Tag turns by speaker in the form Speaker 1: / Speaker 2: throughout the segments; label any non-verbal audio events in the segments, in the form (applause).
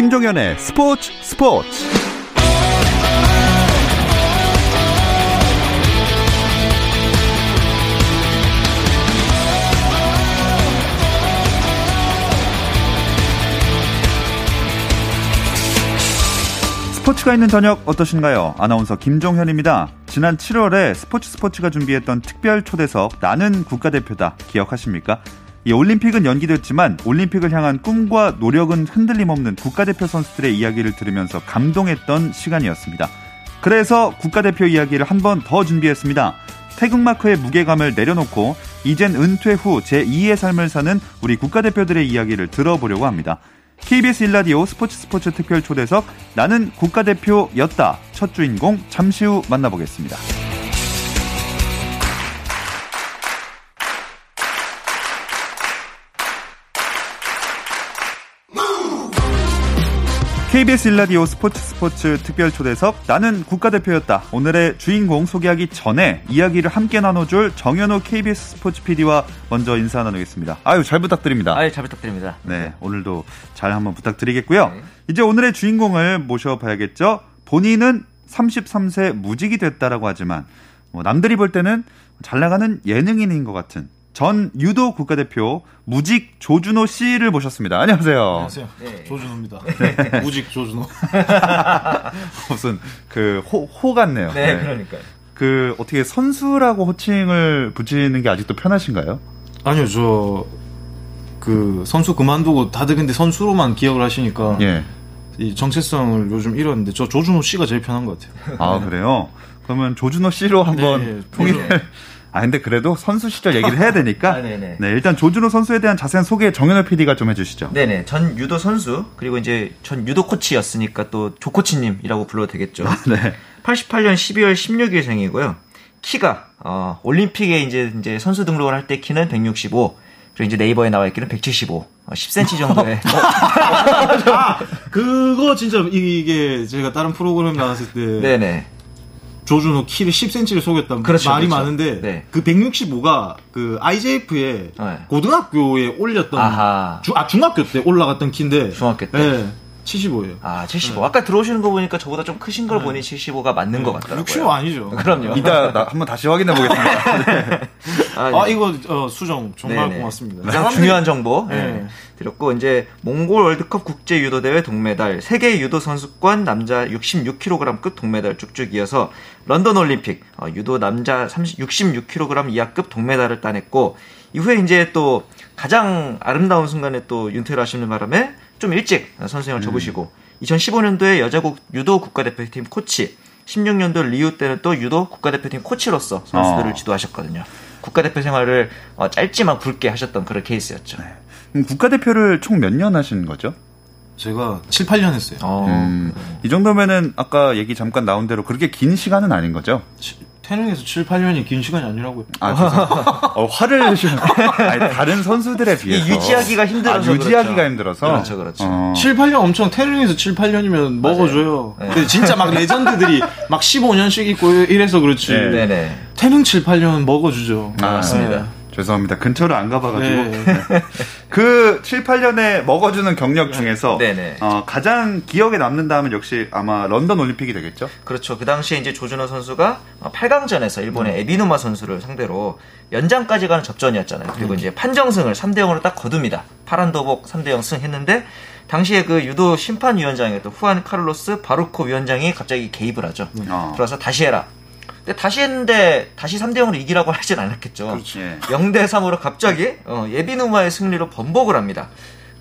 Speaker 1: 김종현의 스포츠 스포츠 스포츠가 있는 저녁 어떠신가요? 아나운서 김종현입니다. 지난 7월에 스포츠 스포츠가 준비했던 특별 초대석 나는 국가대표다 기억하십니까? 이 올림픽은 연기됐지만 올림픽을 향한 꿈과 노력은 흔들림 없는 국가대표 선수들의 이야기를 들으면서 감동했던 시간이었습니다. 그래서 국가대표 이야기를 한 번 더 준비했습니다. 태극마크의 무게감을 내려놓고 이젠 은퇴 후 제2의 삶을 사는 우리 국가대표들의 이야기를 들어보려고 합니다. KBS 일라디오 스포츠 스포츠 특별 초대석 나는 국가대표였다. 첫 주인공 잠시 후 만나보겠습니다. KBS 일라디오 스포츠 스포츠 특별 초대석 나는 국가대표였다. 오늘의 주인공 소개하기 전에 이야기를 함께 나눠줄 정현호 KBS 스포츠 PD와 먼저 인사 나누겠습니다. 아유 잘 부탁드립니다.
Speaker 2: 아유 잘 부탁드립니다.
Speaker 1: 네 오늘도 잘 한번 부탁드리겠고요. 네. 이제 오늘의 주인공을 모셔봐야겠죠. 본인은 33세 무직이 됐다라고 하지만 뭐 남들이 볼 때는 잘 나가는 예능인인 것 같은 전 유도 국가대표 무직 조준호 씨를 모셨습니다. 안녕하세요.
Speaker 3: 안녕하세요. 네. 조준호입니다. 네. (laughs) 무직 조준호. (laughs)
Speaker 1: 무슨 그 호, 호 같네요.
Speaker 2: 네, 네. 그러니까요.
Speaker 1: 그 어떻게 선수라고 호칭을 붙이는 게 아직도 편하신가요?
Speaker 3: 아니요, 저 그 선수 그만두고 다들 근데 선수로만 기억을 하시니까 예. 이 정체성을 요즘 잃었는데 저 조준호 씨가 제일 편한 것 같아요.
Speaker 1: 아 그래요? 그러면 조준호 씨로 한번 네, 통일을 아 근데 그래도 선수 시절 얘기를 해야 되니까. (laughs) 아, 네 일단 조준호 선수에 대한 자세한 소개 정현호 PD가 좀 해주시죠.
Speaker 2: 네네. 전 유도 선수 그리고 이제 전 유도 코치였으니까 또 조 코치님이라고 불러도 되겠죠. 아, 네. 88년 12월 16일생이고요. 키가 어, 올림픽에 이제 이제 선수 등록을 할 때 키는 165. 그리고 이제 네이버에 나와 있기는 175. 어, 10cm 정도의. (laughs)
Speaker 3: 아, 그거 진짜 이게 제가 다른 프로그램 나왔을 때. 네네. 조준호 키를 10cm를 속였다 그렇죠, 말이 그렇죠. 많은데 네. 그 165가 그 IJF에 네. 고등학교에 올렸던 주, 아 중학교 때 올라갔던 키인데
Speaker 2: 중학교 때 네.
Speaker 3: 75예요.
Speaker 2: 아, 75. 네. 아까 들어오시는 거 보니까 저보다 좀 크신 걸 네. 보니 75가 맞는 네. 것 같더라고요.
Speaker 3: 65 아니죠. (laughs)
Speaker 2: 그럼요.
Speaker 1: 이따 나 한번 다시 확인해 보겠습니다. (laughs) 네.
Speaker 3: 아, 아, 이거 어, 수정 정말 네네. 고맙습니다.
Speaker 2: 가장 중요한 정보 네. 드렸고 이제 몽골 월드컵 국제 유도 대회 동메달, 세계 유도 선수권 남자 66kg급 동메달 쭉쭉 이어서 런던 올림픽 어, 유도 남자 30, 66kg 이하급 동메달을 따냈고 이후에 이제 또 가장 아름다운 순간에 또 윤퇴를 하시는 바람에 좀 일찍 선생을 접으시고 음. 2015년도에 여자국 유도 국가대표팀 코치 16년도 리우 때는 또 유도 국가대표팀 코치로서 선수들을 어. 지도하셨거든요. 국가대표 생활을 어, 짧지만 굵게 하셨던 그런 케이스였죠. 네.
Speaker 1: 국가대표를 총 몇 년 하신 거죠?
Speaker 3: 제가 7, 8년 했어요. 어. 음,
Speaker 1: 이 정도면은 아까 얘기 잠깐 나온 대로 그렇게 긴 시간은 아닌 거죠?
Speaker 3: 태릉에서 7, 8년이 긴 시간이 아니라고요.
Speaker 1: 아, 어, 화를 내시는 다른 선수들에 비해서
Speaker 2: 유지하기가 힘들어서
Speaker 1: 아, 유지하기가 그렇죠. 힘들어서
Speaker 2: 그렇죠, 그렇죠. 어.
Speaker 3: 7, 8년 엄청 태릉에서 7, 8년이면 먹어줘요. 네. 근데 진짜 막 레전드들이 막 15년씩 있고 이래서 그렇지. 네. 네. 태릉 7, 8년 먹어주죠.
Speaker 2: 아, 맞습니다.
Speaker 1: 죄송합니다. 근처를 안 가봐가지고. 네. 그 7, 8년에 먹어주는 경력 중에서 어, 가장 기억에 남는다면 역시 아마 런던 올림픽이 되겠죠?
Speaker 2: 그렇죠. 그 당시에 이제 조준호 선수가 8강전에서 일본의 음. 에비누마 선수를 상대로 연장까지 가는 접전이었잖아요. 그리고 음. 이제 판정승을 3대 0으로 딱 거둡니다. 파란 도복 3대 0 승했는데 당시에 그 유도 심판위원장이었던 후안 카를로스 바루코 위원장이 갑자기 개입을 하죠. 음. 어. 들어서 다시 해라. 근데 다시 했는데 다시 3대 0으로 이기라고 하진 않았겠죠. 그렇지. 0대 3으로 갑자기 어, 예비누마의 승리로 번복을 합니다.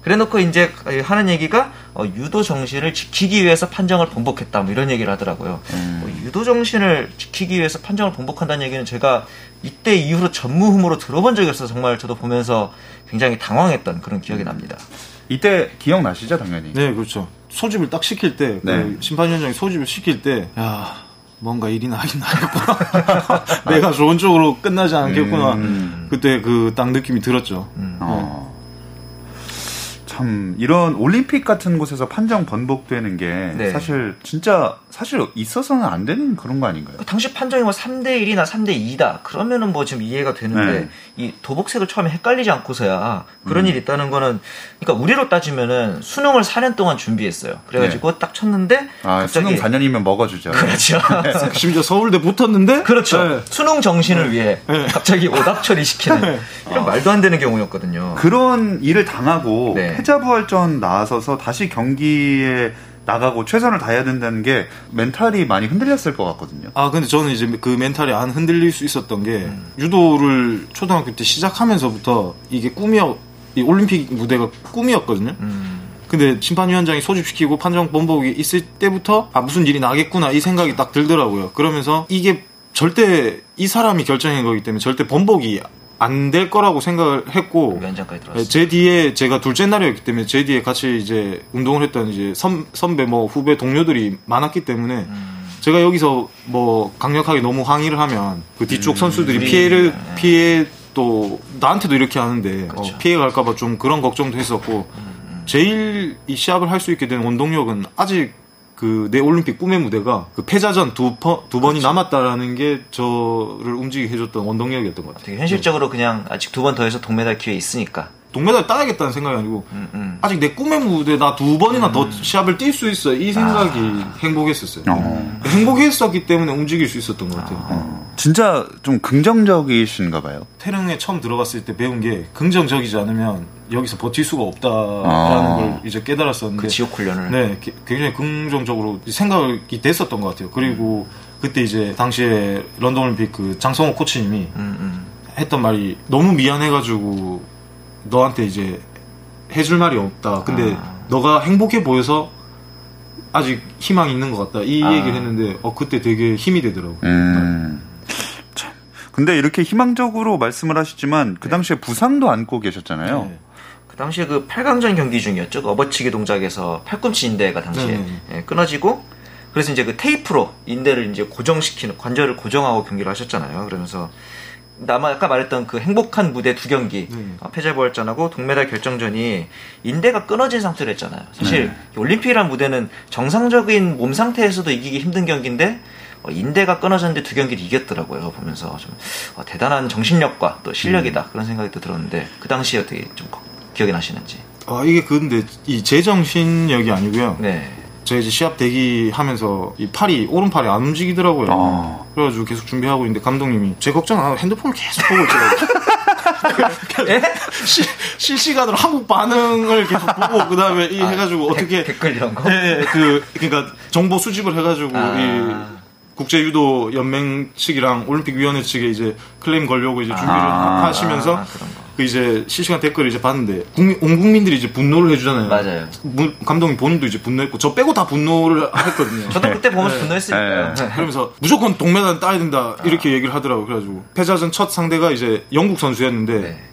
Speaker 2: 그래놓고 이제 하는 얘기가 어, 유도 정신을 지키기 위해서 판정을 번복했다 뭐 이런 얘기를 하더라고요. 음. 뭐 유도 정신을 지키기 위해서 판정을 번복한다는 얘기는 제가 이때 이후로 전무후무로 들어본 적이 없어서 정말 저도 보면서 굉장히 당황했던 그런 기억이 납니다.
Speaker 1: 이때 기억나시죠 당연히?
Speaker 3: 네 그렇죠. 소집을 딱 시킬 때 네. 그 심판위원장이 소집을 시킬 때 야. 뭔가 일이 나긴 나겠구나. (laughs) 내가 좋은 쪽으로 끝나지 않겠구나. 음. 그때 그 딱 느낌이 들었죠. 음. 어.
Speaker 1: 참참 이런 올림픽 같은 곳에서 판정 번복되는 게 네. 사실 진짜 사실 있어서는 안 되는 그런 거 아닌가요?
Speaker 2: 당시 판정이 뭐 3대 1이나 3대 2다. 그러면은 뭐 지금 이해가 되는데 네. 이 도복색을 처음에 헷갈리지 않고서야 그런 음. 일이 있다는 거는 그러니까 우리로 따지면은 수능을 4년 동안 준비했어요. 그래 가지고 네. 딱 쳤는데
Speaker 1: 아, 갑자기 수능 4년이면 먹어 주죠.
Speaker 2: 그렇죠. (laughs)
Speaker 3: 심지어 서울대 붙었는데
Speaker 2: 그렇죠. 네. 수능 정신을 위해 네. 갑자기 오답 처리시키는 네. 이런 아. 말도 안 되는 경우였거든요.
Speaker 1: 그런 일을 당하고 패자부활전 나서서 다시 경기에 나가고 최선을 다해야 된다는 게 멘탈이 많이 흔들렸을 것 같거든요.
Speaker 3: 아 근데 저는 이제 그 멘탈이 안 흔들릴 수 있었던 게 음. 유도를 초등학교 때 시작하면서부터 이게 꿈이었 이 올림픽 무대가 꿈이었거든요. 음. 근데 심판위원장이 소집시키고 판정 번복이 있을 때부터 아 무슨 일이 나겠구나 이 생각이 딱 들더라고요. 그러면서 이게 절대 이 사람이 결정한 거기 때문에 절대 번복이 안 될 거라고 생각을 했고
Speaker 2: 네,
Speaker 3: 제 뒤에 제가 둘째 날이었기 때문에 제 뒤에 같이 이제 운동을 했던 이제 선, 선배 뭐 후배 동료들이 많았기 때문에 음. 제가 여기서 뭐 강력하게 너무 항의를 하면 그 뒤쪽 음. 선수들이 피해를 네. 피해 또 나한테도 이렇게 하는데 어, 그렇죠. 어, 피해 갈까봐 좀 그런 걱정도 했었고 음. 음. 제일 이 시합을 할 수 있게 된 원동력은 아직 그 내 올림픽 꿈의 무대가 그 패자전 두, 퍼, 두 번이 그렇죠. 남았다라는 게 저를 움직이게 해줬던 원동력이었던 것 같아요.
Speaker 2: 되게 현실적으로 네. 그냥 아직 두 번 더 해서 동메달 기회 있으니까.
Speaker 3: 동메달 따야겠다는 생각이 아니고 음, 음. 아직 내 꿈의 무대 나 두 번이나 음. 더 시합을 뛸 수 있어 이 생각이 아. 행복했었어요. 어. 행복했었기 때문에 움직일 수 있었던 것 같아요. 어.
Speaker 1: 진짜 좀 긍정적이신가 봐요.
Speaker 3: 태릉에 처음 들어갔을 때 배운 게 긍정적이지 않으면 여기서 버틸 수가 없다라는 아. 걸 이제 깨달았었는데
Speaker 2: 그 지옥 훈련을
Speaker 3: 네 굉장히 긍정적으로 생각이 됐었던 것 같아요. 그리고 음. 그때 이제 당시에 런던 올림픽 그 장성호 코치님이 음, 음. 했던 말이 너무 미안해가지고 너한테 이제 해줄 말이 없다. 근데 아. 너가 행복해 보여서 아직 희망이 있는 것 같다. 이 아. 얘기를 했는데 어 그때 되게 힘이 되더라고. 음.
Speaker 1: 참. 근데 이렇게 희망적으로 말씀을 하시지만 그 네. 당시에 부상도 안고 계셨잖아요. 네.
Speaker 2: 그 당시에 그 8강전 경기 중이었죠. 그 업어치기 동작에서 팔꿈치 인대가 당시에 네. 예, 끊어지고 그래서 이제 그 테이프로 인대를 이제 고정시키는 관절을 고정하고 경기를 하셨잖아요. 그러면서 나마 아까 말했던 그 행복한 무대 두 경기 음. 패자부활전하고 동메달 결정전이 인대가 끊어진 상태로 했잖아요. 사실 네. 올림픽이란 무대는 정상적인 몸 상태에서도 이기기 힘든 경기인데 어, 인대가 끊어졌는데 두 경기를 이겼더라고요. 보면서 좀 어, 대단한 정신력과 또 실력이다 음. 그런 생각이 또 들었는데 그 당시에 어떻게 좀 기억이 나시는지.
Speaker 3: 아 이게 근데 이 제정신력이 아니고요. 네. 제가 이제 시합 대기하면서 이 팔이 오른팔이 안 움직이더라고요. 아. 그래가지고 계속 준비하고 있는데 감독님이 제 걱정 안 하고 핸드폰을 계속 보고 있더라고요. (laughs) 예? (laughs) 시, 실시간으로 한국 반응을 계속 보고 그 다음에 이 아, 해가지고 어떻게
Speaker 2: 댓글 이런 거.
Speaker 3: 예, 예, 그 그러니까 정보 수집을 해가지고 아. 이 국제유도 연맹 측이랑 올림픽 위원회 측에 이제 클레임 걸려고 이제 준비를 아, 하시면서 아, 그 이제 실시간 댓글을 이제 봤는데 국민, 온 국민들이 이제 분노를 해주잖아요.
Speaker 2: 맞아요.
Speaker 3: 무, 감독님 본인도 이제 분노했고 저 빼고 다 분노를 했거든요.
Speaker 2: 저도 그때 보면서 네. 분노했으니까요. 네.
Speaker 3: 그러면서 무조건 동메달 따야 된다 이렇게 아. 얘기를 하더라고 요 그래가지고 패자전 첫 상대가 이제 영국 선수였는데.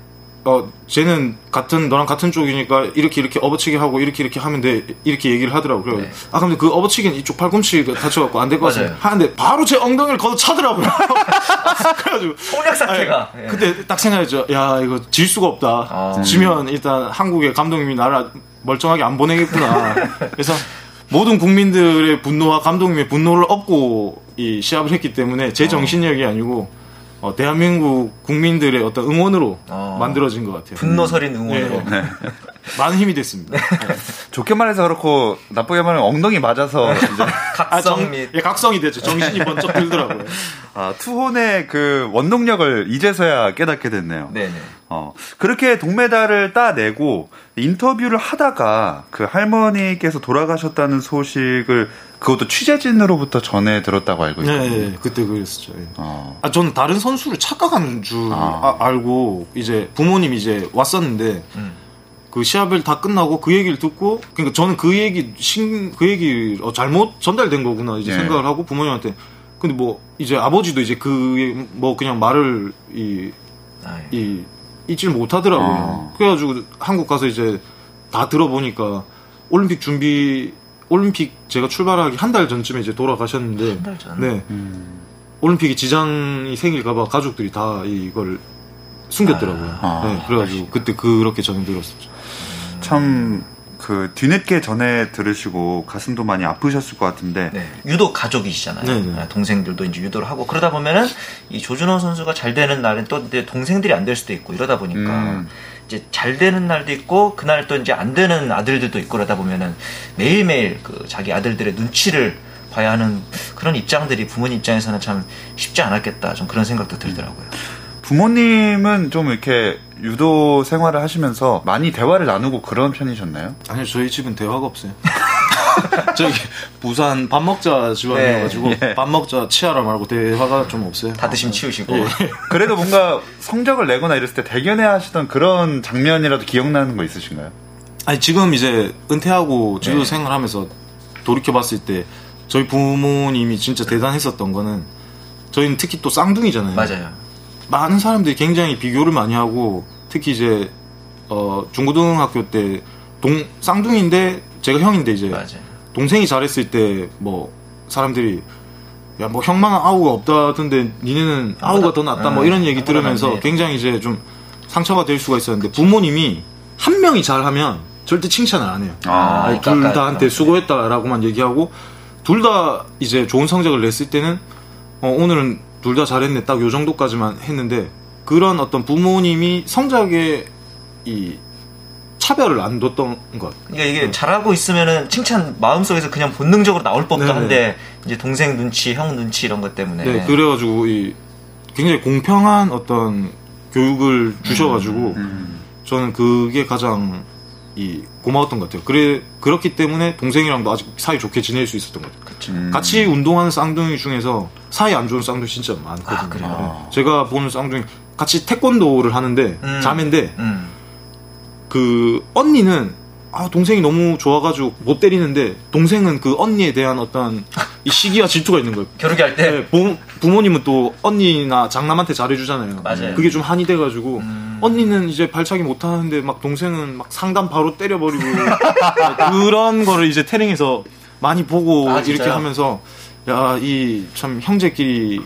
Speaker 3: 네. 어, 쟤는 같은, 너랑 같은 쪽이니까 이렇게 이렇게 업어치기 하고 이렇게 이렇게 하면 돼. 이렇게 얘기를 하더라고요. 네. 아, 근데 그 업어치기는 이쪽 팔꿈치가 다쳐갖고 안 될 것 같아요. 하는데 바로 제 엉덩이를 걷어 차더라고요. (laughs)
Speaker 2: 그래가지고. 폭력 사태가.
Speaker 3: 네. 그때 딱 생각했죠. 야, 이거 질 수가 없다. 아. 지면 일단 한국의 감독님이 나를 멀쩡하게 안 보내겠구나. 그래서 모든 국민들의 분노와 감독님의 분노를 업고 이 시합을 했기 때문에 제 어. 정신력이 아니고 어, 대한민국 국민들의 어떤 응원으로 어, 만들어진 것 같아요.
Speaker 2: 분노 서린 응원으로. 네. (laughs)
Speaker 3: 많은 힘이 됐습니다. 네.
Speaker 1: 좋게 말해서 그렇고 나쁘게 말하면 엉덩이 맞아서 네. (laughs)
Speaker 2: 각성 아, 및
Speaker 3: 예, 각성이 됐죠. 정신이 번쩍 들더라고요.
Speaker 1: 아, 투혼의 그 원동력을 이제서야 깨닫게 됐네요.
Speaker 2: 네.
Speaker 1: 어, 그렇게 동메달을 따내고 인터뷰를 하다가 그 할머니께서 돌아가셨다는 소식을 그것도 취재진으로부터 전해 들었다고 알고 있거든요. 네,
Speaker 3: 네, 그때 그랬었죠. 예. 어. 아, 저는 다른 선수를 착각한 줄 아. 아, 알고 이제 부모님이 이제 왔었는데 음. 그 시합을 다 끝나고 그 얘기를 듣고 그러니까 저는 그 얘기 신, 그 얘기 어, 잘못 전달된 거구나 이제 네. 생각을 하고 부모님한테 근데 뭐 이제 아버지도 이제 그 뭐 그냥 말을 이, 이 잊질 못하더라고요. 어. 그래가지고 한국 가서 이제 다 들어보니까 올림픽 준비 올림픽 제가 출발하기 한 달 전쯤에 이제 돌아가셨는데
Speaker 2: 한 달 전.
Speaker 3: 네. 음. 올림픽이 지장이 생길까봐 가족들이 다 이걸 숨겼더라고요. 아. 네, 그래가지고 그때 그렇게 전해 들었었죠.
Speaker 1: 참, 그, 뒤늦게 전에 들으시고 가슴도 많이 아프셨을 것 같은데.
Speaker 2: 네. 유도 가족이시잖아요. 네네. 네. 아, 동생들도 이제 유도를 하고 그러다 보면은 이 조준호 선수가 잘 되는 날은 또 동생들이 안 될 수도 있고 이러다 보니까 음. 이제 잘 되는 날도 있고 그날 또 이제 안 되는 아들들도 있고 그러다 보면은 매일매일 그 자기 아들들의 눈치를 봐야 하는 그런 입장들이 부모님 입장에서는 참 쉽지 않았겠다 좀 그런 생각도 들더라고요.
Speaker 1: 부모님은 좀 이렇게 유도 생활을 하시면서 많이 대화를 나누고 그런 편이셨나요?
Speaker 3: 아니요, 저희 집은 대화가 없어요. (laughs) 저기 부산 밥 먹자 집안이어가지고 네. 예. 밥 먹자 치아라 말고 대화가 좀 없어요.
Speaker 2: 다 드시면 치우시고. 예.
Speaker 1: 그래도 뭔가 성적을 내거나 이랬을 때 대견해 하시던 그런 장면이라도 기억나는 거 있으신가요?
Speaker 3: 아니 지금 이제 은퇴하고 지도 네. 생활하면서 돌이켜 봤을 때 저희 부모님이 진짜 대단했었던 거는 저희는 특히 또 쌍둥이잖아요.
Speaker 2: 맞아요.
Speaker 3: 많은 사람들이 굉장히 비교를 많이 하고 특히 이제 어 중고등학교 때 동 쌍둥이인데 제가 형인데 이제 맞아요. 동생이 잘했을 때 뭐 사람들이 야 뭐 형만 아우가 없다던데 니네는 아우가 더 낫다 뭐 이런 얘기 들으면서 굉장히 이제 좀 상처가 될 수가 있었는데 부모님이 한 명이 잘하면 절대 칭찬을 안 해요. 아, 둘 다한테 수고했다라고만 얘기하고 둘 다 이제 좋은 성적을 냈을 때는 어, 오늘은 둘 다 잘했네 딱 요 정도까지만 했는데 그런 어떤 부모님이 성적에 이 차별을 안 뒀던 것.
Speaker 2: 그러니까 이게 잘하고 있으면은 칭찬 마음속에서 그냥 본능적으로 나올 법도 네네. 한데 이제 동생 눈치, 형 눈치 이런 것 때문에.
Speaker 3: 네, 그래가지고 이 굉장히 공평한 어떤 교육을 주셔가지고 음, 음. 저는 그게 가장 이 고마웠던 것 같아요. 그래 그렇기 때문에 동생이랑도 아직 사이 좋게 지낼 수 있었던 것 같아요. 음. 같이 운동하는 쌍둥이 중에서 사이 안 좋은 쌍둥이 진짜 많거든요. 아, 그래요? 제가 보는 쌍둥이 같이 태권도를 하는데 음. 자매인데. 음. 그 언니는 아 동생이 너무 좋아가지고 못 때리는데 동생은 그 언니에 대한 어떤 이 시기와 질투가 있는 거예요. (laughs)
Speaker 2: 겨루기 할 때. 네,
Speaker 3: 부, 부모님은 또 언니나 장남한테 잘해주잖아요.
Speaker 2: 맞아요.
Speaker 3: 그게 좀 한이 돼가지고 음... 언니는 이제 발차기 못 하는데 막 동생은 막 상담 바로 때려버리고 (laughs) 그런 거를 이제 태릉에서 많이 보고 아, 이렇게 하면서 야 이 참 형제끼리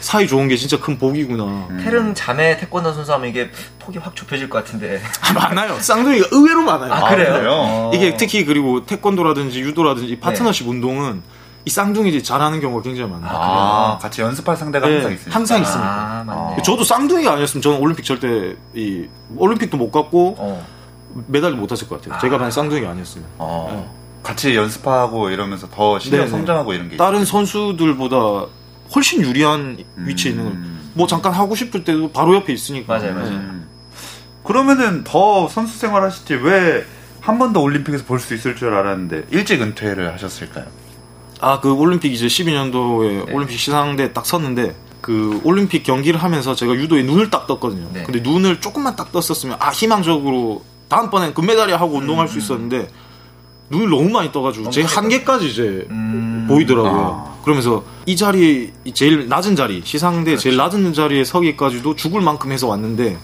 Speaker 3: 사이 좋은 게 진짜 큰 복이구나.
Speaker 2: 음. 태릉 자매 태권도 선수 하면 이게 폭이 확 좁혀질 것 같은데.
Speaker 3: 아, 많아요. 쌍둥이가 의외로 많아요.
Speaker 2: 아, 그래요? 아, 그래요?
Speaker 3: 어. 이게 특히 그리고 태권도라든지 유도라든지 파트너십 네. 운동은 이 쌍둥이들이 잘하는 경우가 굉장히 많아요.
Speaker 1: 아, 같이 연습할 상대가 네, 항상 있으니까.
Speaker 3: 항상 있습니다. 아, 맞네. 저도 쌍둥이가 아니었으면 저는 올림픽 절대 이 올림픽도 못 갔고 어. 메달도 못 탔을 것 같아요. 제가 만약 쌍둥이가 아니었으면. 어. 네.
Speaker 1: 같이 연습하고 이러면서 더 실력 네네. 성장하고 이런 게
Speaker 3: 다른 있어요. 선수들보다 훨씬 유리한 위치에 있는 거예요. 음. 뭐 잠깐 하고 싶을 때도 바로 옆에 있으니까.
Speaker 2: 맞아요, 맞아요. 네.
Speaker 1: 그러면은 더 선수 생활 하시지 왜 한 번 더 올림픽에서 볼 수 있을 줄 알았는데 일찍 은퇴를 하셨을까요?
Speaker 3: 아, 그 올림픽 이제 12년도에 네. 올림픽 시상대 딱 섰는데 그 올림픽 경기를 하면서 제가 유도에 눈을 딱 떴거든요. 네. 근데 눈을 조금만 딱 떴었으면 아, 희망적으로 다음번엔 금메달이 하고 운동할 음. 수 있었는데 눈을 너무 많이 떠가지고 제 한계까지 이제 음... 보이더라고요. 아. 그러면서 이 자리 제일 낮은 자리 시상대 그렇지. 제일 낮은 자리에 서기까지도 죽을 만큼 해서 왔는데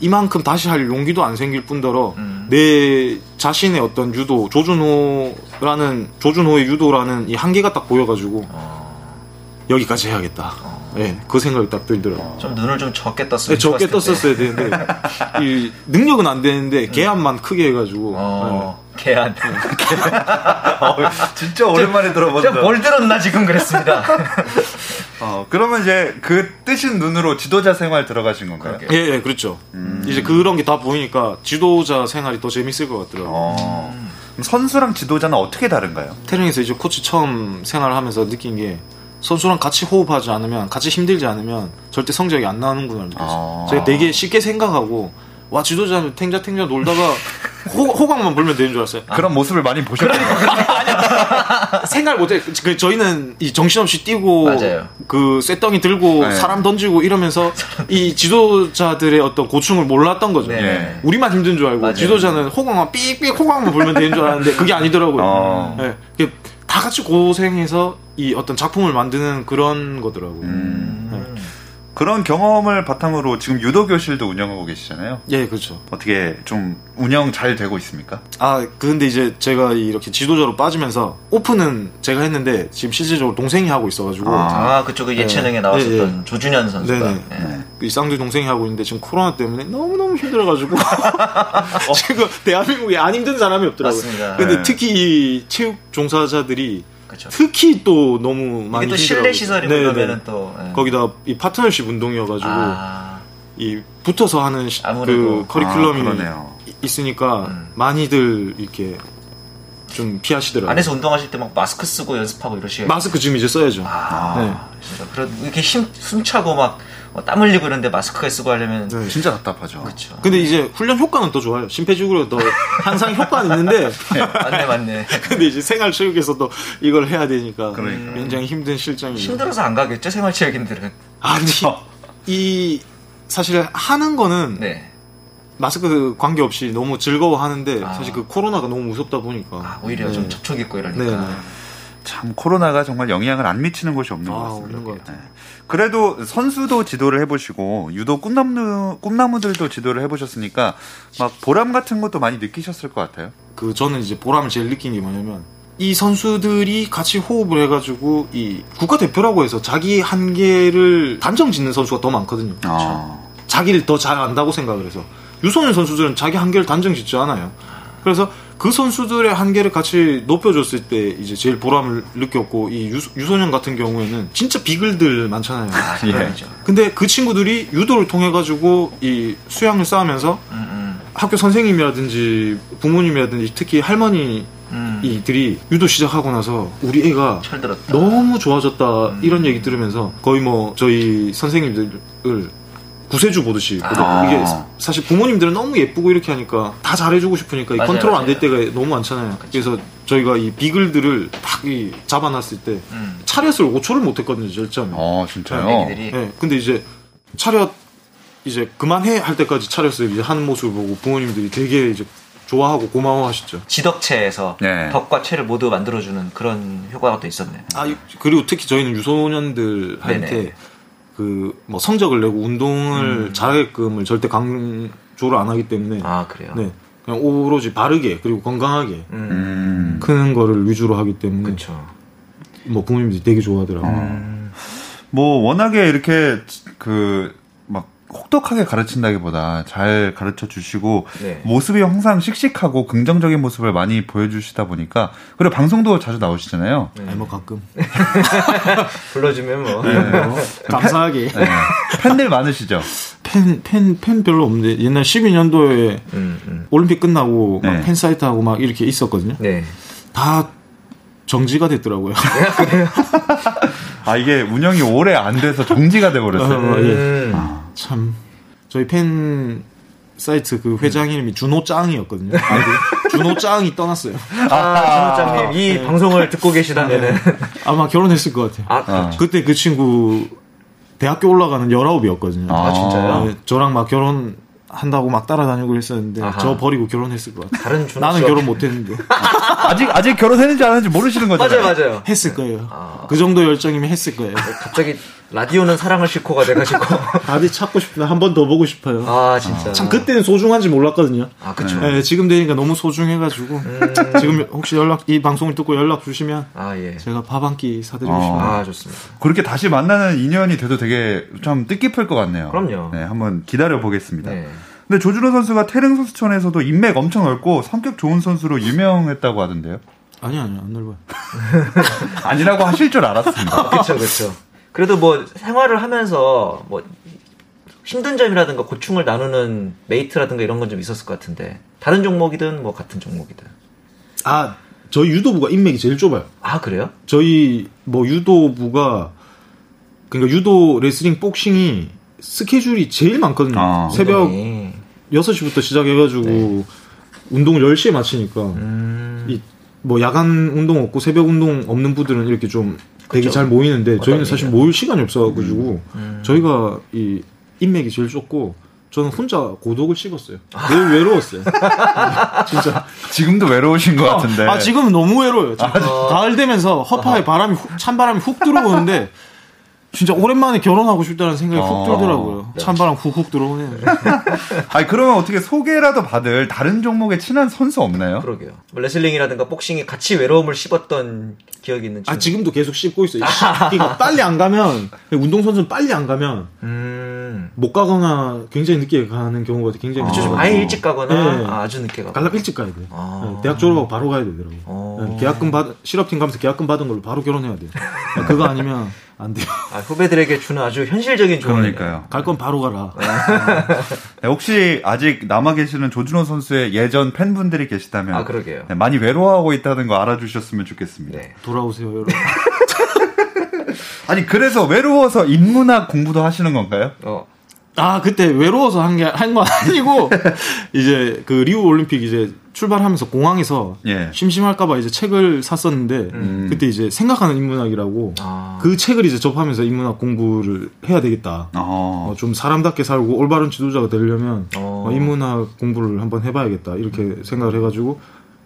Speaker 3: 이만큼 다시 할 용기도 안 생길 뿐더러 음. 내 자신의 어떤 유도 조준호라는 조준호의 유도라는 이 한계가 딱 보여가지고 어. 여기까지 해야겠다. 어. 네, 그 생각이 딱 들더라고요.
Speaker 2: 좀 눈을 좀 적게 떴어요. 네,
Speaker 3: 적게 떴었어야 되는데 이 능력은 안 되는데 개안만 음. 크게 해가지고. 어.
Speaker 2: 네. 개한. (laughs)
Speaker 1: 어, 진짜 오랜만에 들어본다.
Speaker 2: 뭘 들었나 지금 그랬습니다. (laughs)
Speaker 1: 어, 그러면 이제 그 뜨신 눈으로 지도자 생활 들어가신 건가요?
Speaker 3: 예, 예, 그렇죠. 음. 이제 그런 게 다 보이니까 지도자 생활이 더 재밌을 것 같더라고요. 어.
Speaker 1: 음. 선수랑 지도자는 어떻게 다른가요?
Speaker 3: 태릉에서 이제 코치 처음 생활하면서 느낀 게 선수랑 같이 호흡하지 않으면 같이 힘들지 않으면 절대 성적이 안 나오는구나 느꼈어요. 아. 제가 되게 쉽게 생각하고 와 지도자는 탱자 탱자 놀다가 (laughs) 호, 호강만 불면 되는 줄 알았어요.
Speaker 1: 그런 모습을 많이 보셨나요?
Speaker 3: 생각 못해. 그 저희는 이 정신없이 뛰고
Speaker 2: 맞아요.
Speaker 3: 그 쇳덩이 들고 네. 사람 던지고 이러면서 이 지도자들의 어떤 고충을 몰랐던 거죠. 네. 우리만 힘든 줄 알고 맞아요. 지도자는 호강만 삑삑 호강만 불면 되는 줄 알았는데 그게 아니더라고요. 어. 네. 다 같이 고생해서 이 어떤 작품을 만드는 그런 거더라고요. 음.
Speaker 1: 네. 그런 경험을 바탕으로 지금 유도 교실도 운영하고 계시잖아요.
Speaker 3: 예, 그렇죠.
Speaker 1: 어떻게 좀 운영 잘 되고 있습니까?
Speaker 3: 아, 근데 이제 제가 이렇게 지도자로 빠지면서 오픈은 제가 했는데 지금 실질적으로 동생이 하고 있어가지고.
Speaker 2: 아, 아 그쪽 예체능에 네. 나왔었던 네, 네. 조준현 선수가. 네네.
Speaker 3: 네. 이 쌍둥이 동생이 하고 있는데 지금 코로나 때문에 너무 너무 힘들어가지고. 어. (laughs) (laughs) 지금 대한민국에 안 힘든 사람이 없더라고요. 맞습니다. 근데 네. 특히 체육 종사자들이 그쵸. 특히 또 너무 많이
Speaker 2: 또 실내 시설이 그러면은 또
Speaker 3: 네. 거기다 이 파트너십 운동이어가지고 아. 이 붙어서 하는 시, 그 커리큘럼이 아, 있으니까 음. 많이들 이렇게 좀 피하시더라고요.
Speaker 2: 안에서 운동하실 때 막 마스크 쓰고 연습하고 이러시요
Speaker 3: 마스크 지금 이제 써야죠.
Speaker 2: 아, 네. 진짜 그런 이렇게 힘 숨차고 막 어, 땀 흘리고 그런데 마스크에 쓰고 하려면
Speaker 1: 네. 진짜 답답하죠.
Speaker 2: 그렇죠.
Speaker 3: 근데 이제 훈련 효과는 더 좋아요. 심폐지구로 더 항상 효과는 있는데 (laughs)
Speaker 2: 네, 맞네 맞네. (laughs)
Speaker 3: 근데 이제 생활체육에서도 이걸 해야 되니까 그러니까. 굉장히 힘든 실정이
Speaker 2: 힘들어서 안 가겠죠 생활체육인들은.
Speaker 3: 아니 이 사실 하는 거는 네. 마스크 관계없이 너무 즐거워하는데 아. 사실 그 코로나가 너무 무섭다 보니까
Speaker 2: 아, 오히려 네. 좀 접촉 있고 이러니까. 네. 네.
Speaker 1: 참 코로나가 정말 영향을 안 미치는 곳이 없는 아, 것 같습니다. 없는 것 같아요. 네. 그래도 선수도 지도를 해보시고 유도 꿈나무 꿈나무들도 지도를 해보셨으니까 막 보람 같은 것도 많이 느끼셨을 것 같아요.
Speaker 3: 그 저는 이제 보람을 제일 느낀 게 뭐냐면 이 선수들이 같이 호흡을 해가지고 이 국가대표라고 해서 자기 한계를 단정 짓는 선수가 더 많거든요. 아. 자기를 더 잘 안다고 생각을 해서 유소년 선수들은 자기 한계를 단정 짓지 않아요. 그래서 그 선수들의 한계를 같이 높여줬을 때 이제 제일 보람을 느꼈고 이 유, 소년 같은 경우에는 진짜 비글들 많잖아요. 아, 예. 근데 그 친구들이 유도를 통해 가지고 이 수양을 쌓으면서 음, 음. 학교 선생님이라든지 부모님이라든지 특히 할머니 음. 이들이 유도 시작하고 나서 우리 애가 너무 좋아졌다 음. 이런 얘기 들으면서 거의 뭐 저희 선생님들을 구세주 보듯이 아. 이게 사실 부모님들은 너무 예쁘고 이렇게 하니까 다 잘해주고 싶으니까 맞아요, 컨트롤 안 될 때가 너무 많잖아요. 그쵸. 그래서 저희가 이 비글들을 딱 잡아놨을 때 음. 차렷을 5초를 못했거든요, 절점에.
Speaker 1: 아 진짜요?
Speaker 3: 네, 네, 근데 이제 차렷 이제 그만해 할 때까지 차렷을 이제 하는 모습을 보고 부모님들이 되게 이제 좋아하고 고마워하시죠.
Speaker 2: 지덕체에서 네. 덕과 체를 모두 만들어주는 그런 효과가 또 있었네요.
Speaker 3: 아 그리고 특히 저희는 유소년들한테 그 뭐 성적을 내고 운동을 음. 잘하게끔을 절대 강조를 안 하기 때문에
Speaker 2: 아 그래요.
Speaker 3: 네. 그냥 오로지 바르게 그리고 건강하게 음. 크는 거를 위주로 하기 때문에 그쵸. 뭐 부모님들이 되게 좋아하더라고요. 음.
Speaker 1: 뭐 워낙에 이렇게 그 혹독하게 가르친다기보다 잘 가르쳐 주시고 네. 모습이 항상 씩씩하고 긍정적인 모습을 많이 보여주시다 보니까 그리고 방송도 자주 나오시잖아요.
Speaker 3: 네. 아니 뭐 가끔 (laughs)
Speaker 2: 불러주면 뭐, 네, 뭐. (laughs)
Speaker 3: 감사하게 네.
Speaker 1: 팬들 많으시죠?
Speaker 3: 팬, 팬, 팬 별로 없는데 옛날 12년도에 음, 음. 올림픽 끝나고 네. 팬 사이트하고 막 이렇게 있었거든요. 네. 다 정지가 됐더라고요. (laughs)
Speaker 1: 아 이게 운영이 오래 안 돼서 정지가 돼버렸어요. 어, 예. 음.
Speaker 3: 아. 참 저희 팬 사이트 그 회장 이름이 준호 짱이었거든요. 준호 짱이 떠났어요.
Speaker 2: 아, 준호 짱님 이 네. 방송을 듣고 계시다면은 네.
Speaker 3: 아마 결혼했을 것 같아요. 아, 그렇죠. 그때 그 친구 대학교 올라가는 19이었거든요.
Speaker 2: 아, 진짜요? 네,
Speaker 3: 저랑 막 결혼 한다고 막 따라다니고 그랬었는데 아하. 저 버리고 결혼했을 것 같아요. 다른 나는 결혼 못 했는데 (laughs)
Speaker 1: 아직 아직 결혼했는지 안 했는지 모르시는 거죠?
Speaker 2: 맞아요, 맞아요.
Speaker 3: 했을 거예요. 아. 그 정도 열정이면 했을 거예요.
Speaker 2: 갑자기 라디오는 사랑을 싣고가 돼가지고 (laughs)
Speaker 3: 다들 찾고 싶다 한 번 더 보고 싶어요.
Speaker 2: 아 진짜.
Speaker 3: 아. 참 그때는 소중한지 몰랐거든요.
Speaker 2: 아 그렇죠.
Speaker 3: 네, 지금 되니까 너무 소중해가지고 음. 지금 혹시 연락 이 방송을 듣고 연락 주시면 아 예. 제가 밥 한 끼 사드리고 싶어요.
Speaker 2: 아 좋습니다.
Speaker 1: 그렇게 다시 만나는 인연이 돼도 되게 좀 뜻깊을 것 같네요.
Speaker 2: 그럼요.
Speaker 1: 네, 한번 기다려 보겠습니다. 네. 근데 조준호 선수가 태릉 선수촌에서도 인맥 엄청 넓고 성격 좋은 선수로 유명했다고 하던데요.
Speaker 3: 아니 아니 안 넓어요. (laughs)
Speaker 1: 아니라고 하실 줄 알았습니다. (laughs)
Speaker 2: 그렇죠 그렇죠. 그래도 뭐 생활을 하면서 뭐 힘든 점이라든가 고충을 나누는 mate라든가 이런 건 좀 있었을 것 같은데 다른 종목이든 뭐 같은 종목이든.
Speaker 3: 아 저희 유도부가 인맥이 제일 좁아요.
Speaker 2: 아 그래요?
Speaker 3: 저희 뭐 유도부가 그러니까 유도 레슬링 복싱이 스케줄이 제일 많거든요. 아, 새벽 네. 6시부터 시작해가지고 네. 운동을 10시에 마치니까 음... 이뭐 야간 운동 없고 새벽 운동 없는 분들은 이렇게 좀 되게 잘 모이는데 저희는 사실 모일 시간이 없어가지고 음. 음. 저희가 이 인맥이 제일 좁고 저는 혼자 고독을 씹었어요. 매우 외로웠어요. (laughs) 진짜.
Speaker 1: 지금도 외로우신 것 같은데.
Speaker 3: 아, 지금은 너무 외로워요. 아, 가을 되면서 허파에 바람이, 훅, 찬바람이 훅 들어오는데 (laughs) 진짜 오랜만에 결혼하고 싶다는 생각이 어, 훅 들더라고요. 네. 찬바람 훅훅 들어오네. (laughs)
Speaker 1: 아니 그러면 어떻게 소개라도 받을 다른 종목에 친한 선수 없나요?
Speaker 2: 그러게요. 뭐 레슬링이라든가 복싱이 같이 외로움을 씹었던 기억이 있는.
Speaker 3: 아 지금도 계속 씹고 있어요. 그러니까 (laughs) 빨리 안 가면 운동 선수는 빨리 안 가면 음... 못 가거나 굉장히 늦게 가는 경우가 굉장히
Speaker 2: 많죠. 좀 아예 일찍 가거나 네. 아, 주 늦게 가.
Speaker 3: 갈라 일찍 가야 돼. 아... 네. 대학 졸업하고 바로 가야 되더라고. 요 네. 계약금 받 실업팀 가면서 계약금 받은 걸로 바로 결혼해야 돼. 그거 아니면 안 돼요.
Speaker 2: 아, 후배들에게 주는 아주 현실적인
Speaker 1: 조언이니까요.
Speaker 3: 갈 건 바로 가라. (laughs)
Speaker 1: 네, 혹시 아직 남아 계시는 조준호 선수의 예전 팬분들이 계시다면
Speaker 2: 아, 그러게요.
Speaker 1: 네, 많이 외로워하고 있다는 거 알아주셨으면 좋겠습니다. 네.
Speaker 3: 돌아오세요, 여러분. (laughs)
Speaker 1: 아니 그래서 외로워서 인문학 공부도 하시는 건가요? 어.
Speaker 3: 아 그때 외로워서 한 게 한 건 아니고 (laughs) 이제 그 리우 올림픽 이제 출발하면서 공항에서 예. 심심할까봐 이제 책을 샀었는데 음. 그때 이제 생각하는 인문학이라고 아. 그 책을 이제 접하면서 인문학 공부를 해야 되겠다. 아. 어, 좀 사람답게 살고 올바른 지도자가 되려면 어. 어, 인문학 공부를 한번 해봐야겠다 이렇게 생각을 해가지고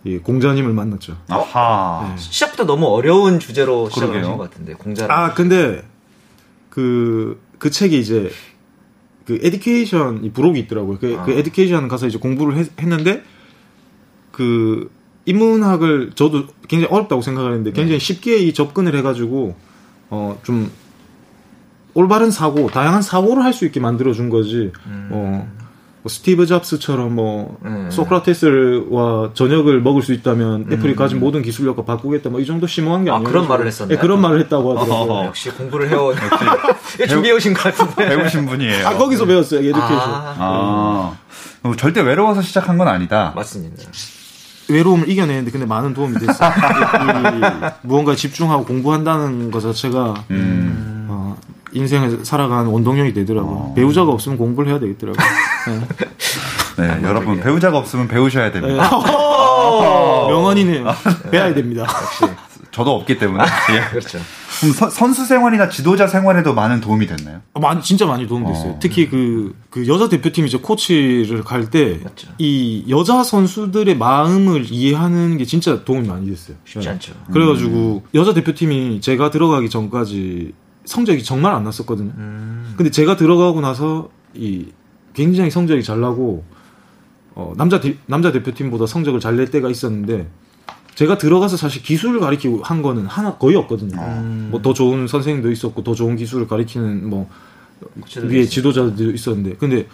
Speaker 3: 예, 공자님을 만났죠.
Speaker 2: 아하. 네. 시작부터 너무 어려운 주제로 시작을 하신 것 같은데 공자.
Speaker 3: 아 근데 그그 그 책이 이제 그 education 이 부록이 있더라고요. 그, 그 아. 그 education 가서 이제 공부를 했, 했는데 그 인문학을 저도 굉장히 어렵다고 생각을 했는데 굉장히 네. 쉽게 이 접근을 해가지고 어 좀 올바른 사고, 다양한 사고를 할 수 있게 만들어 준 거지. 음. 어, 뭐 스티브 잡스처럼 뭐 음. 소크라테스와 저녁을 먹을 수 있다면 음. 애플이 가진 모든 기술력과 바꾸겠다 뭐 이 정도 심오한 게 아, 아니에요.
Speaker 2: 그런 말을 했었네.
Speaker 3: 네, 그런 말을 했다고 하더라고요.
Speaker 2: 어, 역시 공부를 해온 준비해 오신 것 같은데.
Speaker 1: 배우신 분이에요.
Speaker 3: 아 거기서 배웠어요. 에듀케이션. 아. 아.
Speaker 1: 음. 절대 외로워서 시작한 건 아니다.
Speaker 2: 맞습니다.
Speaker 3: 외로움을 이겨내는데 근데 많은 도움이 됐어요. (laughs) 무언가에 집중하고 공부한다는 것 자체가 음. 어, 인생을 살아가는 원동력이 되더라고요. 어. 배우자가 없으면 공부를 해야 되겠더라고요.
Speaker 1: 네, 네 여러분 배우자가 없으면 배우셔야 됩니다. 네.
Speaker 3: 명언이네요. 배워야 됩니다.
Speaker 1: 역시 저도 없기 때문에. (laughs) 예. 그렇죠. 그럼 서, 선수 생활이나 지도자 생활에도 많은 도움이 됐나요?
Speaker 3: 어, 많이 진짜 많이 도움이 됐어요. 어. 특히 그, 그 여자 대표팀 이제 코치를 갈때이 여자 선수들의 마음을 이해하는 게 진짜 도움이 많이 됐어요.
Speaker 2: 쉽지 않죠.
Speaker 3: 네. 그래가지고 음. 여자 대표팀이 제가 들어가기 전까지 성적이 정말 안 났었거든요. 음. 근데 제가 들어가고 나서 이 굉장히 성적이 잘 나고 어, 남자 대, 남자 대표팀보다 성적을 잘 낼 때가 있었는데 제가 들어가서 사실 기술을 가리키고 한 거는 하나 거의 없거든요. 음. 뭐더 좋은 선생님도 있었고 더 좋은 기술을 가리키는 뭐 위에 지도자들도 있었는데 근데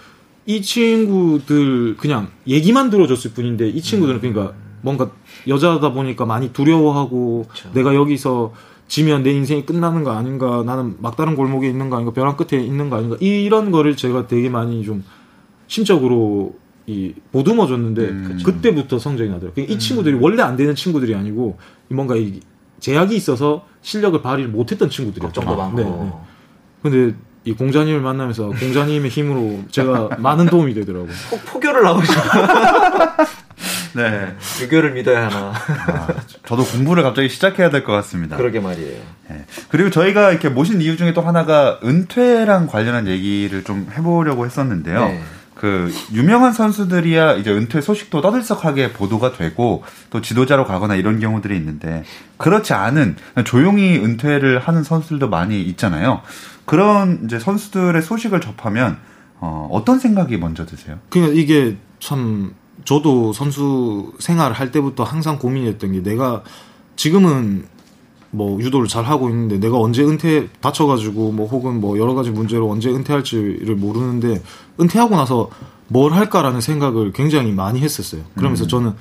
Speaker 3: 이 친구들 그냥 얘기만 들어줬을 뿐인데 이 친구들은 음. 그러니까 뭔가 여자다 보니까 많이 두려워하고 그쵸. 내가 여기서 지면 내 인생이 끝나는 거 아닌가 나는 막다른 골목에 있는 거 아닌가 벼랑 끝에 있는 거 아닌가 이런 거를 제가 되게 많이 좀 심적으로 이 보듬어 줬는데 음. 그때부터 성적이 나더라고요. 그러니까 이 음. 친구들이 원래 안 되는 친구들이 아니고 뭔가 이 제약이 있어서 실력을 발휘를 못했던 친구들이었죠.
Speaker 2: 걱정도 많고. 네, 네.
Speaker 3: 근데 이 공자님을 만나면서 공자님의 힘으로 제가 (laughs) 많은 도움이 되더라고요.
Speaker 2: 꼭 포교를 나오시고. (laughs) 네. 유교를 믿어야 하나. 아,
Speaker 1: 저도 공부를 갑자기 시작해야 될 것 같습니다.
Speaker 2: 그러게 말이에요. 네.
Speaker 1: 그리고 저희가 이렇게 모신 이유 중에 또 하나가 은퇴랑 관련한 얘기를 좀 해보려고 했었는데요. 네. 그 유명한 선수들이야 이제 은퇴 소식도 떠들썩하게 보도가 되고 또 지도자로 가거나 이런 경우들이 있는데 그렇지 않은 조용히 은퇴를 하는 선수들도 많이 있잖아요. 그런 이제 선수들의 소식을 접하면 어, 어떤 생각이 먼저 드세요?
Speaker 3: 그냥 이게 참 저도 선수 생활을 할 때부터 항상 고민이었던 게 내가 지금은 뭐 유도를 잘 하고 있는데 내가 언제 은퇴 다쳐가지고 뭐 혹은 뭐 여러 가지 문제로 언제 은퇴할지를 모르는데 은퇴하고 나서 뭘 할까라는 생각을 굉장히 많이 했었어요. 그러면서 음. 저는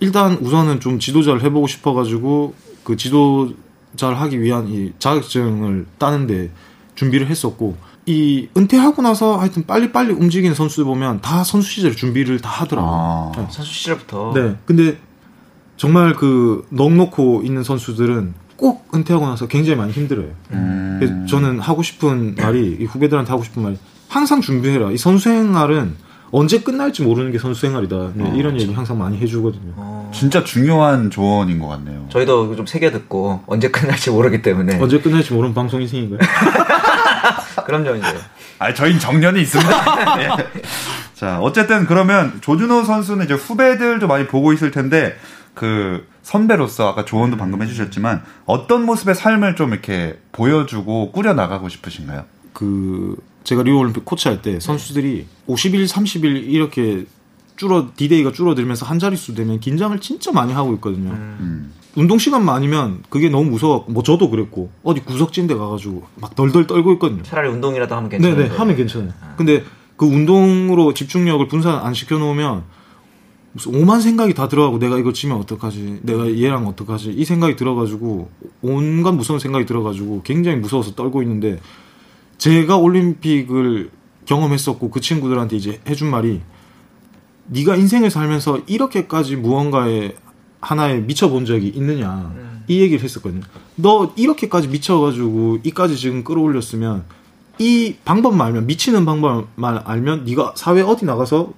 Speaker 3: 일단 우선은 좀 지도자를 해보고 싶어가지고 그 지도자를 하기 위한 이 자격증을 따는데 준비를 했었고 이 은퇴하고 나서 하여튼 빨리빨리 움직이는 선수들 보면 다 선수 시절 준비를 다 하더라고요. 아,
Speaker 2: 네. 선수 시절부터.
Speaker 3: 네. 근데 정말 그 넉놓고 있는 선수들은 꼭 은퇴하고 나서 굉장히 많이 힘들어요. 음. 그래서 저는 하고 싶은 말이 후배들한테 하고 싶은 말이 항상 준비해라. 이 선수 생활은 언제 끝날지 모르는 게 선수 생활이다. 네, 어, 이런 얘기 항상 많이 해주거든요. 어.
Speaker 1: 진짜 중요한 조언인 것 같네요.
Speaker 2: 저희도 좀 새겨 듣고 언제 끝날지 모르기 때문에
Speaker 3: 언제 끝날지 모르는 방송 인생인가요? (laughs) (laughs)
Speaker 2: 그럼요 이제.
Speaker 1: 아, 저희는 정년이 있습니다. 네. (laughs) 자, 어쨌든 그러면 조준호 선수는 이제 후배들도 많이 보고 있을 텐데 그 선배로서 아까 조언도 방금 해주셨지만 어떤 모습의 삶을 좀 이렇게 보여주고 꾸려 나가고 싶으신가요?
Speaker 3: 그 제가 리오 올림픽 코치할 때 선수들이 50일, 30일 이렇게 줄어 디데이가 줄어들면서 한 자릿수 되면 긴장을 진짜 많이 하고 있거든요. 음. 운동 시간 많으면 그게 너무 무서워. 뭐 저도 그랬고 어디 구석진데 가가지고 막 덜덜 떨고 있거든요.
Speaker 2: 차라리 운동이라도 하면 괜찮아요. 네네
Speaker 3: 하면 괜찮아요. 아. 근데 그 운동으로 집중력을 분산 안 시켜 놓으면 무슨 오만 생각이 다 들어가고 내가 이거 지면 어떡하지 내가 얘랑 어떡하지 이 생각이 들어가지고 온갖 무서운 생각이 들어가지고 굉장히 무서워서 떨고 있는데 제가 올림픽을 경험했었고 그 친구들한테 이제 해준 말이 네가 인생을 살면서 이렇게까지 무언가에 하나에 미쳐본 적이 있느냐 음. 이 얘기를 했었거든요. 너 이렇게까지 미쳐가지고 이까지 지금 끌어올렸으면 이 방법만 알면 미치는 방법만 알면 네가 사회 어디 나가서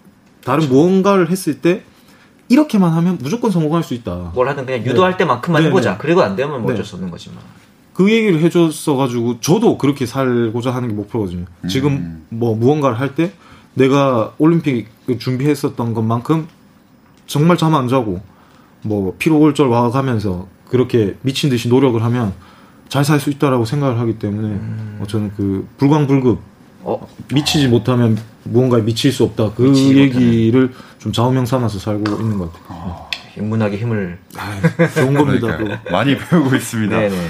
Speaker 3: 다른 그렇죠. 무언가를 했을 때 이렇게만 하면 무조건 성공할 수 있다.
Speaker 2: 뭘 하든 그냥 유도할 네. 때만큼만 네, 해보자. 네. 그리고 안 되면 뭐 어쩔 수 없는 거지만.
Speaker 3: 그 얘기를 해줬어가지고 저도 그렇게 살고자 하는 게 목표거든요. 음. 지금 뭐 무언가를 할 때 내가 올림픽 준비했었던 것만큼 정말 잠 안 자고 뭐 피로 골절 와가면서 그렇게 미친 듯이 노력을 하면 잘 살 수 있다라고 생각을 하기 때문에 음. 어, 저는 그 불광불급 어? 미치지 못하면 무언가에 미칠 수 없다 그 얘기를 못하네. 좀 좌우명 삼아서 살고 있는 것 같아요. 어.
Speaker 2: 인문학의 힘을
Speaker 3: 아, 좋은 겁니다.
Speaker 1: 많이 배우고 있습니다. 네네.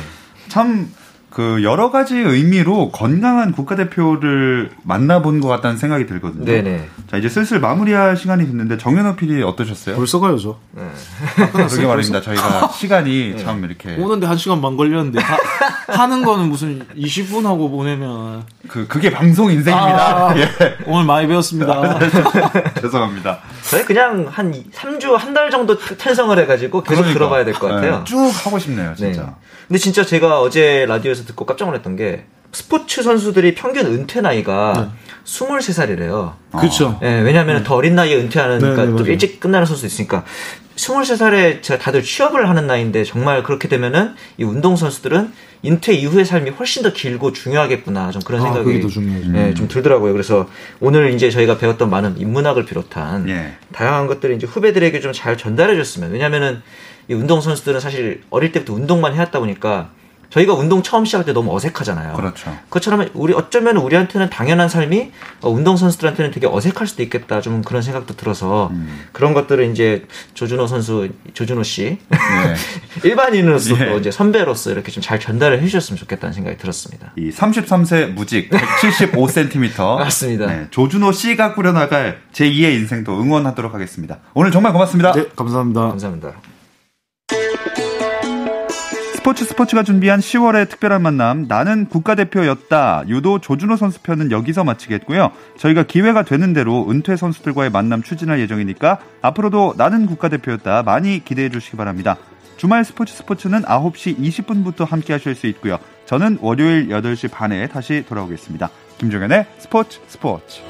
Speaker 1: 참, 그, 여러 가지 의미로 건강한 국가대표를 만나본 것 같다는 생각이 들거든요. 네네. 자, 이제 슬슬 마무리할 시간이 됐는데, 정현호 PD 어떠셨어요?
Speaker 3: 벌써 가요, 저. 네.
Speaker 1: 그러게 말입니다. 저희가 (laughs) 시간이 네. 참 이렇게.
Speaker 3: 오는데 한 시간 반 걸렸는데, 하, 하는 거는 무슨 20분 하고 보내면.
Speaker 1: 그, 그게 방송 인생입니다. 아, (laughs) 예.
Speaker 3: 오늘 많이 배웠습니다. (laughs)
Speaker 1: 죄송합니다.
Speaker 2: 저희 그냥 한 3주, 한 달 정도 편성을 해가지고 계속 그러니까. 들어봐야 될 것 같아요. 네.
Speaker 1: 쭉 하고 싶네요, 진짜. 네.
Speaker 2: 근데 진짜 제가 어제 라디오에서 듣고 깜짝 놀랐던 게 스포츠 선수들이 평균 은퇴 나이가 네. 23살이래요.
Speaker 3: 그렇죠.
Speaker 2: 예, 왜냐하면 네. 더 어린 나이에 은퇴하는 네, 그러니까 네, 또 일찍 끝나는 선수 있으니까 23살에 제가 다들 취업을 하는 나이인데 정말 그렇게 되면은 이 운동 선수들은 인퇴 이후의 삶이 훨씬 더 길고 중요하겠구나 좀 그런 아, 생각이 예, 좀 들더라고요. 그래서 오늘 이제 저희가 배웠던 많은 인문학을 비롯한 예. 다양한 것들을 이제 후배들에게 좀 잘 전달해줬으면 왜냐면은 이 운동 선수들은 사실 어릴 때부터 운동만 해왔다 보니까 저희가 운동 처음 시작할 때 너무 어색하잖아요.
Speaker 1: 그렇죠.
Speaker 2: 그것처럼 우리 어쩌면 우리한테는 당연한 삶이 어, 운동 선수들한테는 되게 어색할 수도 있겠다. 좀 그런 생각도 들어서 음. 그런 것들을 이제 조준호 선수, 조준호 씨 네. (laughs) 일반인으로서 예. 이제 선배로서 이렇게 좀 잘 전달을 해주셨으면 좋겠다는 생각이 들었습니다.
Speaker 1: 이 33세 무직 175cm (laughs)
Speaker 2: 맞습니다. 네,
Speaker 1: 조준호 씨가 꾸려나갈 제2의 인생도 응원하도록 하겠습니다. 오늘 정말 고맙습니다.
Speaker 3: 네, 감사합니다.
Speaker 2: 감사합니다.
Speaker 1: 스포츠 스포츠가 준비한 10월의 특별한 만남 나는 국가대표였다 유도 조준호 선수 편은 여기서 마치겠고요. 저희가 기회가 되는 대로 은퇴 선수들과의 만남 추진할 예정이니까 앞으로도 나는 국가대표였다 많이 기대해 주시기 바랍니다. 주말 스포츠 스포츠는 9시 20분부터 함께 하실 수 있고요. 저는 월요일 8시 반에 다시 돌아오겠습니다. 김종현의 스포츠 스포츠